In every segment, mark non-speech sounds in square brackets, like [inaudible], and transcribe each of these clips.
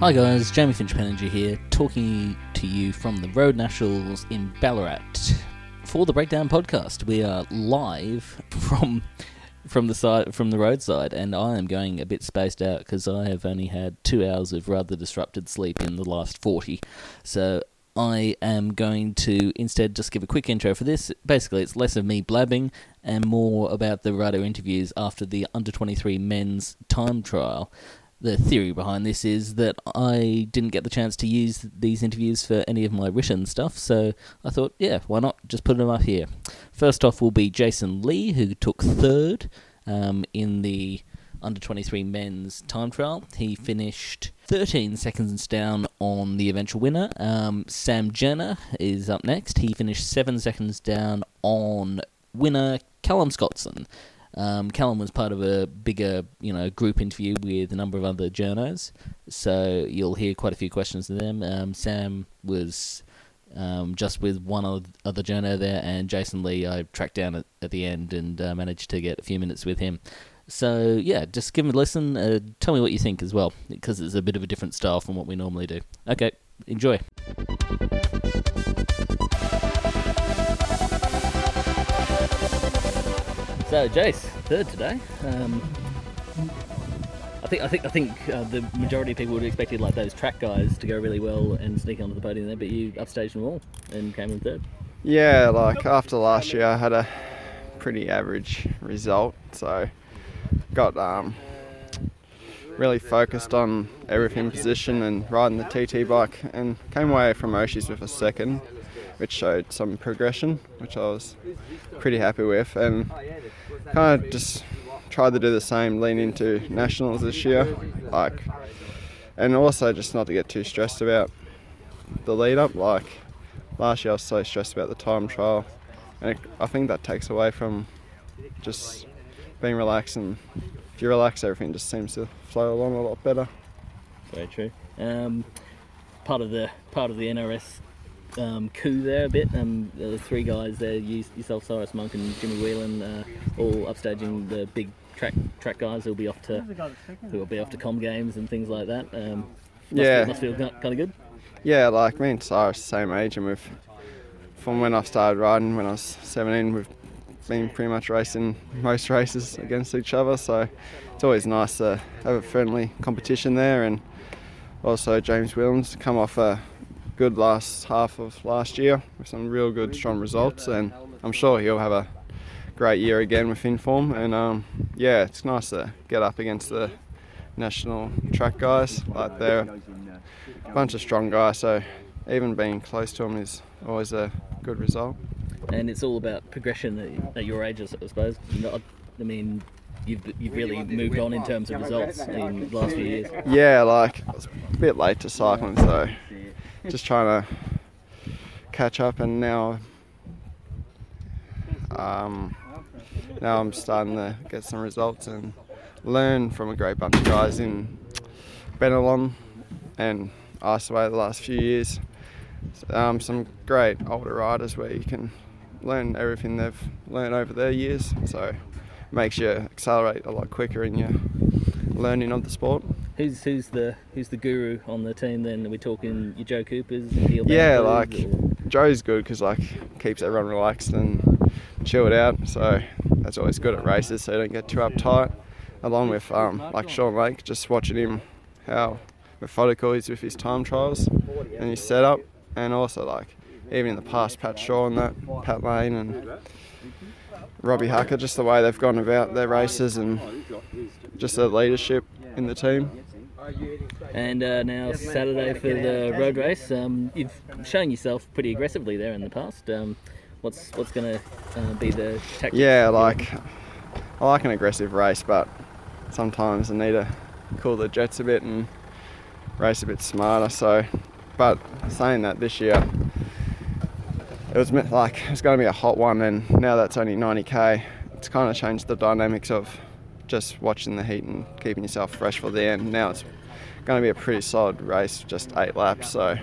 Hi guys, Jamie Finch Penninger here, talking to you from the Road Nationals in Ballarat for the Breakdown podcast. We are live from from the side from the roadside, and I am going a bit spaced out because I have only had two hours of rather disrupted sleep in the last forty. So I am going to instead just give a quick intro for this. Basically, it's less of me blabbing and more about the Rado interviews after the under twenty three men's time trial the theory behind this is that I didn't get the chance to use these interviews for any of my written stuff, so I thought, yeah, why not just put them up here? First off will be Jason Lea, who took third um, in the under 23 men's time trial. He finished 13 seconds down on the eventual winner. Um, Sam Jenner is up next. He finished 7 seconds down on winner Callum Scotson. Um, Callum was part of a bigger, you know, group interview with a number of other journos, so you'll hear quite a few questions to them. Um, Sam was um, just with one other journo there, and Jason Lea I tracked down at, at the end and uh, managed to get a few minutes with him. So yeah, just give him a listen. Uh, tell me what you think as well, because it's a bit of a different style from what we normally do. Okay, enjoy. So, Jace, third today. Um, I think I think I think uh, the majority of people would have expected like those track guys to go really well and sneak onto the podium there, but you upstaged them all and came in third. Yeah, like after last year, I had a pretty average result, so got um, really focused on everything position and riding the TT bike, and came away from Oshie's with a second, which showed some progression, which I was pretty happy with, and kind of just tried to do the same, lean into nationals this year, like, and also just not to get too stressed about the lead up. Like last year, I was so stressed about the time trial, and it, I think that takes away from just being relaxed. And if you relax, everything just seems to flow along a lot better. Very true. Um, part of the part of the NRS um, coup there a bit. Um, the three guys there, you, yourself, Cyrus Monk, and Jimmy Whelan, uh, all upstaging the big track track guys who'll be off to who will be off to com games and things like that. Um, must Yeah. feel, must feel kind of good. Yeah, like me and Cyrus, same age, and we've from when I started riding when I was 17, we've been pretty much racing most races against each other. So it's always nice to have a friendly competition there, and also James Williams come off a good last half of last year with some real good strong results, and I'm sure he'll have a great year again with Inform. And um, yeah, it's nice to get up against the national track guys. Like they're a bunch of strong guys, so even being close to them is always a good result. And it's all about progression at, at your age, I suppose. Not, I mean, you've you've really moved on in terms of results in the last few years. Yeah, like I was a bit late to cycling, so just trying to catch up, and now, um, now I'm starting to get some results and learn from a great bunch of guys in Bennelong and IsoWhey the last few years. Um, some great older riders where you can learn everything they've learned over their years, so makes you accelerate a lot quicker in your learning of the sport. Who's who's the who's the guru on the team? Then are we talking your Joe Coopers, Yeah, like or- Joe's good because like keeps everyone relaxed and chilled out. So that's always good at races, so you don't get too uptight. Along with um, like Sean Lake, just watching him how methodical he is with his time trials and his setup, and also like even in the past, Pat Shaw and that, Pat Lane and Robbie Hacker, just the way they've gone about their races and just their leadership in the team. And uh, now Saturday for the road race. Um, you've shown yourself pretty aggressively there in the past. Um, what's what's going to uh, be the tactic? Yeah, like I like an aggressive race, but sometimes I need to cool the jets a bit and race a bit smarter. So, but saying that this year, it was like it's going to be a hot one, and now that's only 90k. It's kind of changed the dynamics of just watching the heat and keeping yourself fresh for the end. Now it's going to be a pretty solid race, just eight laps. So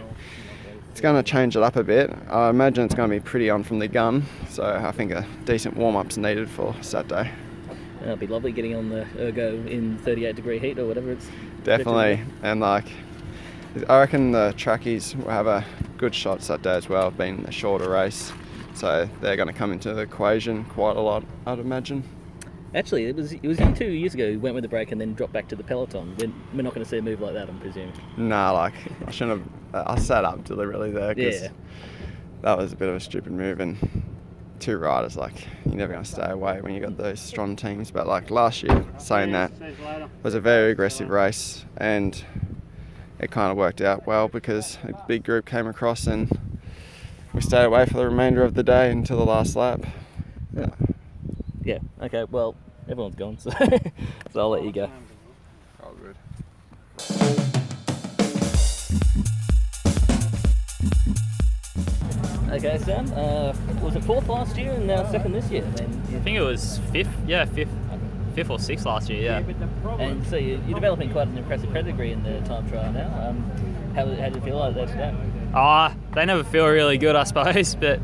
it's going to change it up a bit. I imagine it's going to be pretty on from the gun, so I think a decent warm up's needed for Saturday. Uh, it'd be lovely getting on the ergo in 38 degree heat or whatever it's. Definitely, and like I reckon the trackies will have a good shot that day as well, being a shorter race. So they're going to come into the equation quite a lot, I'd imagine. Actually, it was it was you two years ago who went with the break and then dropped back to the peloton. We're, we're not going to see a move like that, I'm presuming. Nah, like I shouldn't have. I sat up deliberately there because Yeah. that was a bit of a stupid move. And two riders, like you're never going to stay away when you got those strong teams. But like last year, saying that it was a very aggressive race, and it kind of worked out well because a big group came across and we stayed away for the remainder of the day until the last lap. Yeah. Yeah. Okay. Well, everyone's gone, so [laughs] so I'll let you go. All good. Okay, Sam. Uh, was it fourth last year and now second this year? Then I think it was fifth, yeah, fifth, fifth or sixth last year, yeah. And so you- you're developing quite an impressive pedigree in the time trial now. Um, how, how do you feel like that today? Ah, they never feel really good, I suppose, [laughs] but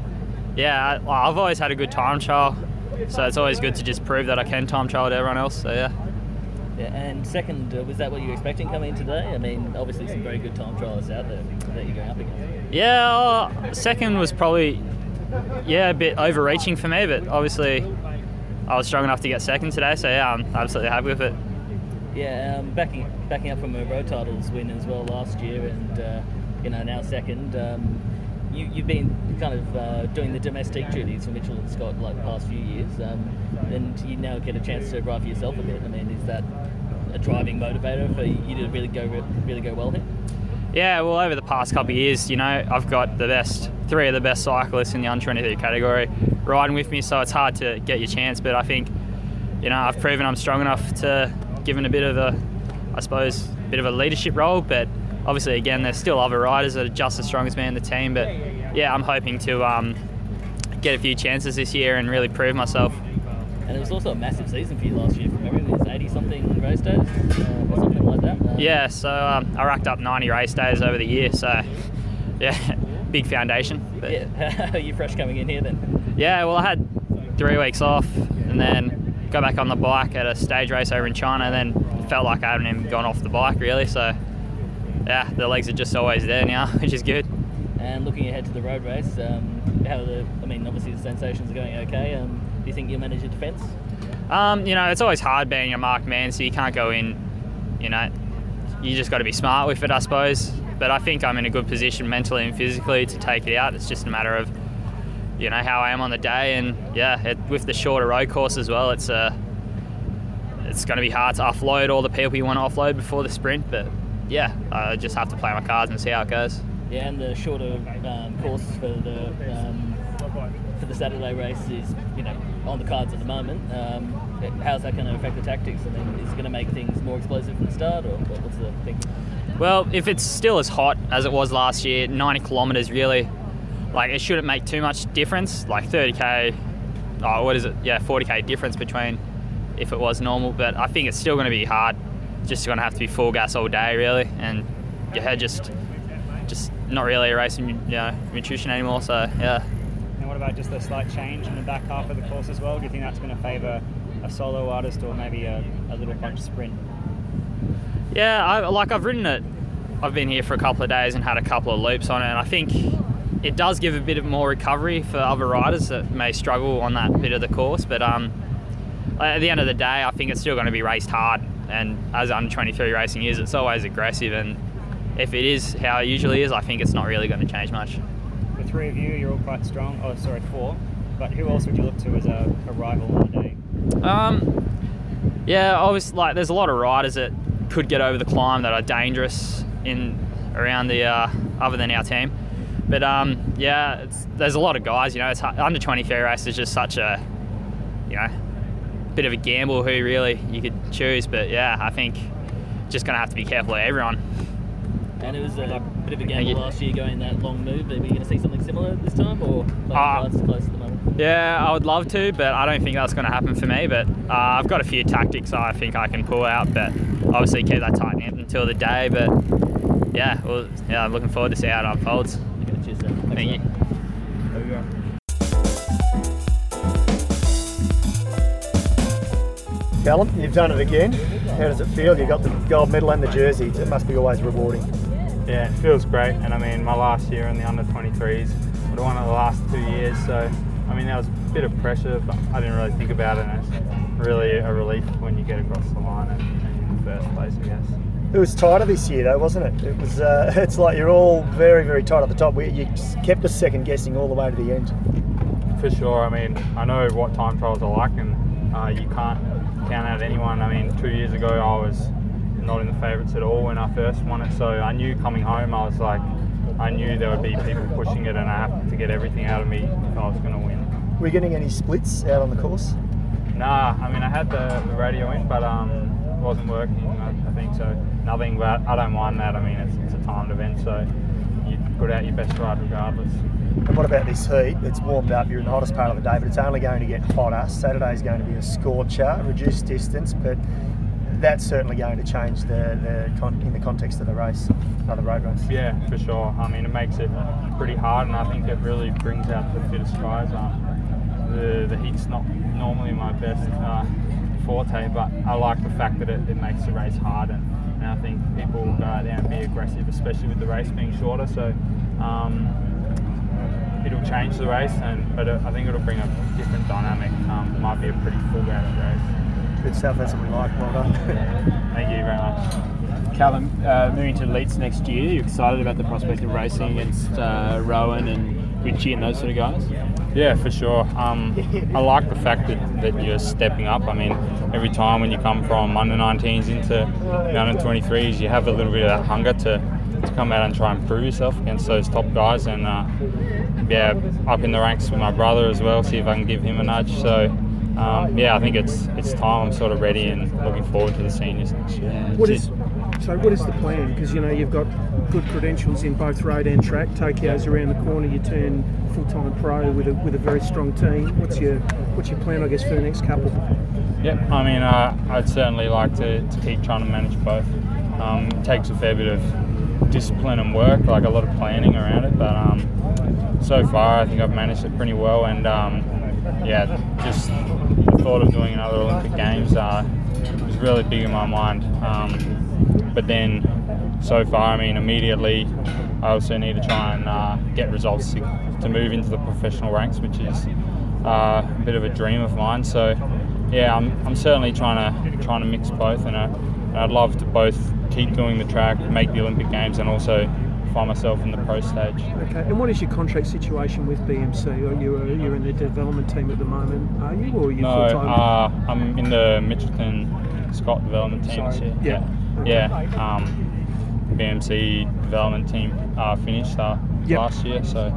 yeah, I, I've always had a good time trial, so it's always good to just prove that I can time trial to everyone else. So yeah. Yeah, and second, uh, was that what you were expecting coming in today? I mean, obviously some very good time trialists out there that you're going up against. Yeah, uh, second was probably yeah a bit overreaching for me, but obviously I was strong enough to get second today. So yeah, I'm absolutely happy with it. Yeah, um, backing backing up from a road titles win as well last year, and uh, you know now second. Um, you, you've been kind of uh, doing the domestic duties for Mitchelton Scott like the past few years, um, and you now get a chance to ride for yourself a bit. I mean, is that a driving motivator for you to really go really go well here? Yeah, well, over the past couple of years, you know, I've got the best, three of the best cyclists in the under 23 category riding with me, so it's hard to get your chance. But I think, you know, I've proven I'm strong enough to give it a bit of a, I suppose, a bit of a leadership role. But obviously, again, there's still other riders that are just as strong as me in the team. But yeah, I'm hoping to um, get a few chances this year and really prove myself. And it was also a massive season for you last year. From memory, it was 80 something race days uh, or something like that. Um, Yeah, so um, I racked up 90 race days over the year, so [laughs] yeah, big foundation. But Yeah, [laughs] are you fresh coming in here then? Yeah, well, I had three weeks off and then got back on the bike at a stage race over in China. And then felt like I hadn't even gone off the bike really. So, yeah, the legs are just always there now, [laughs] which is good. And looking ahead to the road race, um, how the I mean, obviously the sensations are going okay. Um, do you think you'll manage your defence? Um, you know, it's always hard being a marked man, so you can't go in, you know, you just got to be smart with it, I suppose. But I think I'm in a good position mentally and physically to take it out. It's just a matter of, you know, how I am on the day, and yeah, it, with the shorter road course as well, it's uh, it's going to be hard to offload all the people you want to offload before the sprint. But yeah, I just have to play my cards and see how it goes. Yeah, and the shorter um, course for the um, for the Saturday race is you know on the cards at the moment. Um, how's that going to affect the tactics? I mean, is it going to make things more explosive from the start, or what's the thing? Well, if it's still as hot as it was last year, 90 kilometres really, like it shouldn't make too much difference. Like 30k, oh, what is it? Yeah, 40k difference between if it was normal. But I think it's still going to be hard. Just going to have to be full gas all day really, and yeah, just just not really a racing you know, nutrition anymore. So yeah. And what about just the slight change in the back half of the course as well? Do you think that's going to favour a solo artist or maybe a, a little bunch sprint? Yeah, I, like I've ridden it. I've been here for a couple of days and had a couple of loops on it, and I think it does give a bit of more recovery for other riders that may struggle on that bit of the course. But um, at the end of the day, I think it's still going to be raced hard, and as under 23 racing is, it's always aggressive. And if it is how it usually is, I think it's not really going to change much. The three of you, you're all quite strong. Oh, sorry, four. But who else would you look to as a, a rival on the day? Um, yeah, obviously, like there's a lot of riders that could get over the climb that are dangerous in around the uh, other than our team. But um, yeah, it's, there's a lot of guys. You know, it's hard, under 23 race is just such a you know bit of a gamble who really you could choose. But yeah, I think just gonna have to be careful of everyone. And it was a bit of a gamble last year going that long move. But are we going to see something similar this time, or cards close at the moment? Yeah, I would love to, but I don't think that's going to happen for me. But uh, I've got a few tactics I think I can pull out, but obviously keep that tight knit until the day. But yeah, well, yeah, I'm looking forward to see how it unfolds. Okay, cheers, Thank you. Callum, you've done it again. How does it feel? You got the gold medal and the jersey. It must be always rewarding. Yeah, it feels great. And I mean, my last year in the under 23s, I'd won it the last two years. So, I mean, that was a bit of pressure, but I didn't really think about it. And it's really a relief when you get across the line and, and in first place, I guess. It was tighter this year, though, wasn't it? It was. Uh, [laughs] it's like you're all very, very tight at the top. You kept us second guessing all the way to the end. For sure. I mean, I know what time trials are like, and uh, you can't count out anyone. I mean, two years ago, I was not in the favourites at all when I first won it. So I knew coming home, I was like, I knew there would be people pushing it, and I had to get everything out of me if I was going to win. Were you getting any splits out on the course? Nah, I mean, I had the, the radio in, but um, it wasn't working. I, I think so nothing, but I don't mind that. I mean, it's, it's a timed event, so you put out your best ride regardless. And what about this heat? It's warmed up. You're in the hottest part of the day, but it's only going to get hotter. Saturday is going to be a scorcher, reduced distance, but that's certainly going to change the, the con- in the context of the race, another road race. Yeah, for sure. I mean, it makes it pretty hard, and I think it really brings out the fittest guys. Um, the the heat's not normally my best uh, forte, but I like the fact that it, it makes the race hard and and I think people will go out there and be aggressive, especially with the race being shorter. So um, it'll change the race, and but I think it'll bring a different dynamic. Um, it might be a pretty full out race. Good stuff. That's what we like. Well done. Thank you very much. Callum, uh, moving to Leeds next year, you excited about the prospect of racing against uh, Rohan and Richie and those sort of guys? Yeah, for sure. Um, I like the fact that, that you're stepping up. I mean, every time when you come from under 19s into under 23s, you have a little bit of that hunger to, to come out and try and prove yourself against those top guys. And uh, yeah, up in the ranks with my brother as well, see if I can give him a nudge. So um, yeah, I think it's it's time. I'm sort of ready and looking forward to the seniors next year. What is so? What is the plan? Because you know you've got good credentials in both road and track. Tokyo's around the corner. You turn full-time pro with a with a very strong team. What's your what's your plan? I guess for the next couple. Yeah, I mean, uh, I'd certainly like to, to keep trying to manage both. Um, it takes a fair bit of discipline and work, like a lot of planning around it. But um, so far, I think I've managed it pretty well. And um, yeah, just the thought of doing another Olympic Games uh, was really big in my mind. Um, but then, so far, I mean, immediately, I also need to try and uh, get results to, to, move into the professional ranks, which is uh, a bit of a dream of mine. So yeah, I'm, I'm certainly trying to trying to mix both, and, I, and I'd love to both keep doing the track, make the Olympic Games, and also find myself in the pro stage. Okay, and what is your contract situation with BMC? Are you uh, you're in the development team at the moment? Are you or are you no, full time? Uh, I'm in the Mitchelton Scott development team. Sorry. Yeah, yeah. Okay. yeah um, BMC development team uh, finished uh, yep. last year, so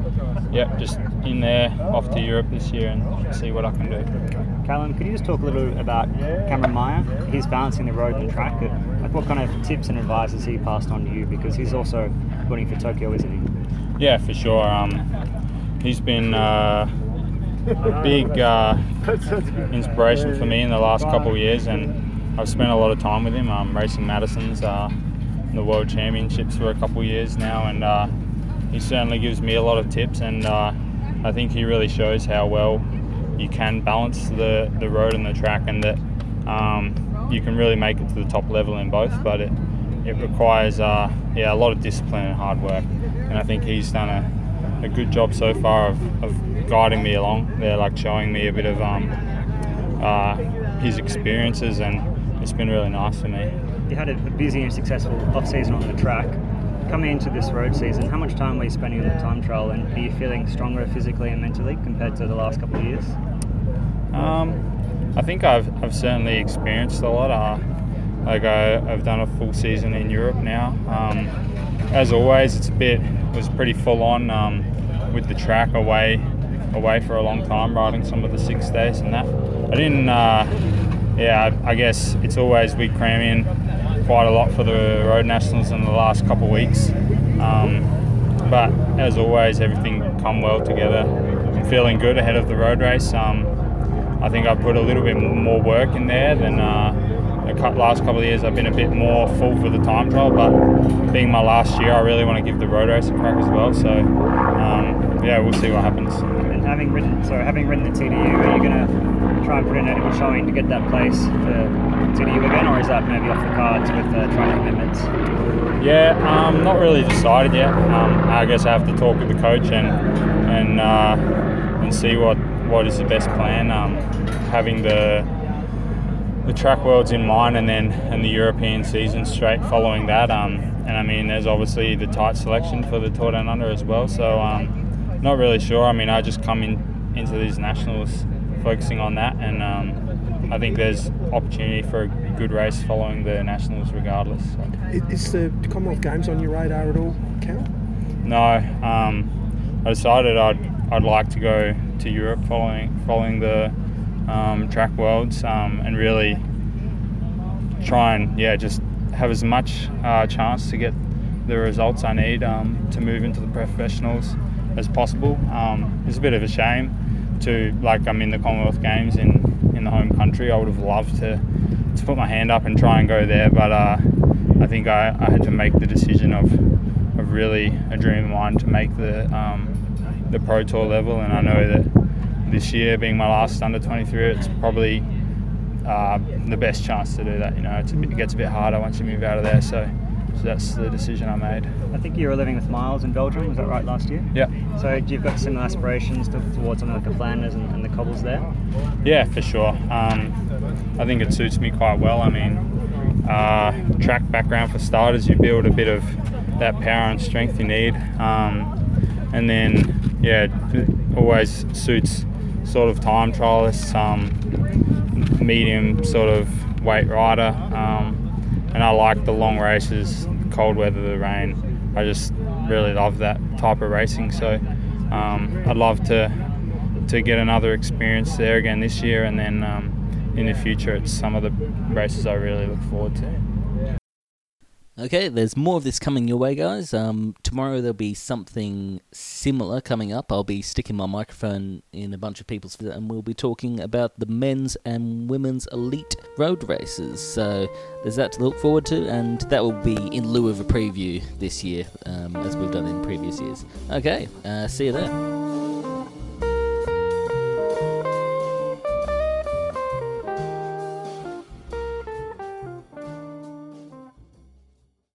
yeah, just in there, off to Europe this year and see what I can do. Callum, could you just talk a little bit about Cameron Meyer? He's balancing the road and track. What kind of tips and advice has he passed on to you? Because he's also running for Tokyo, isn't he? Yeah, for sure. Um, he's been uh, a big uh, inspiration for me in the last couple of years, and I've spent a lot of time with him. Um, racing Madison's, uh, the World Championships for a couple of years now, and uh, he certainly gives me a lot of tips, and uh, I think he really shows how well you can balance the, the road and the track, and that um, you can really make it to the top level in both. But it it requires uh, yeah a lot of discipline and hard work, and I think he's done a, a good job so far of, of guiding me along. They're like showing me a bit of um, uh, his experiences, and it's been really nice for me. You had a busy and successful off season on the track coming into this road season, how much time were you spending on the time trial, and are you feeling stronger physically and mentally compared to the last couple of years? Um, I think I've, I've certainly experienced a lot. Uh, like I, have done a full season in Europe now. Um, as always, it's a bit it was pretty full on um, with the track away away for a long time, riding some of the six days and that. I didn't. Uh, yeah, I, I guess it's always we cram in quite a lot for the road nationals in the last couple of weeks. Um, but as always, everything come well together. I'm feeling good ahead of the road race. Um, I think I put a little bit more work in there than uh, the last couple of years. I've been a bit more full for the time trial, but being my last year, I really want to give the road race a crack as well. So um, yeah, we'll see what happens. And having ridden, so having ridden the TDU, are you going to try and put in a showing to get that place for TDU again, or is that maybe off the cards with uh, track commitments? Yeah, um, not really decided yet. Um, I guess I have to talk with the coach and and uh, and see what, what is the best plan. Um, having the the track worlds in mind, and then and the European season straight following that. Um, and I mean, there's obviously the tight selection for the Tour Down Under as well. So um, not really sure. I mean, I just come in into these nationals focusing on that, and um, I think there's opportunity for a good race following the nationals regardless. So. Is the Commonwealth Games on your radar at all, Cal? No, um, I decided I'd I'd like to go to Europe following following the um, track worlds um, and really try and yeah just have as much uh, chance to get the results I need um, to move into the professionals as possible. Um, it's a bit of a shame to like I'm in the Commonwealth Games in in the home country. I would have loved to to put my hand up and try and go there, but uh, I think I, I had to make the decision of of really a dream of mine to make the um, the pro tour level, and I know that this year being my last under 23, it's probably uh, the best chance to do that. You know, bit, it gets a bit harder once you move out of there, so. So that's the decision I made. I think you were living with Miles in Belgium, was that right last year? Yeah. So you've got similar aspirations to, towards something like the Flanders and, and, the cobbles there? Yeah, for sure. Um, I think it suits me quite well. I mean, uh, track background for starters, you build a bit of that power and strength you need. Um, and then, yeah, it always suits sort of time trialists, um, medium sort of weight rider. Um, and I like the long races, cold weather, the rain. I just really love that type of racing. So um, I'd love to to get another experience there again this year, and then um, in the future, it's some of the races I really look forward to. Okay, there's more of this coming your way, guys. Um, tomorrow there'll be something similar coming up. I'll be sticking my microphone in a bunch of people's and we'll be talking about the men's and women's elite road races. So there's that to look forward to, and that will be in lieu of a preview this year, um, as we've done in previous years. Okay, uh, see you there.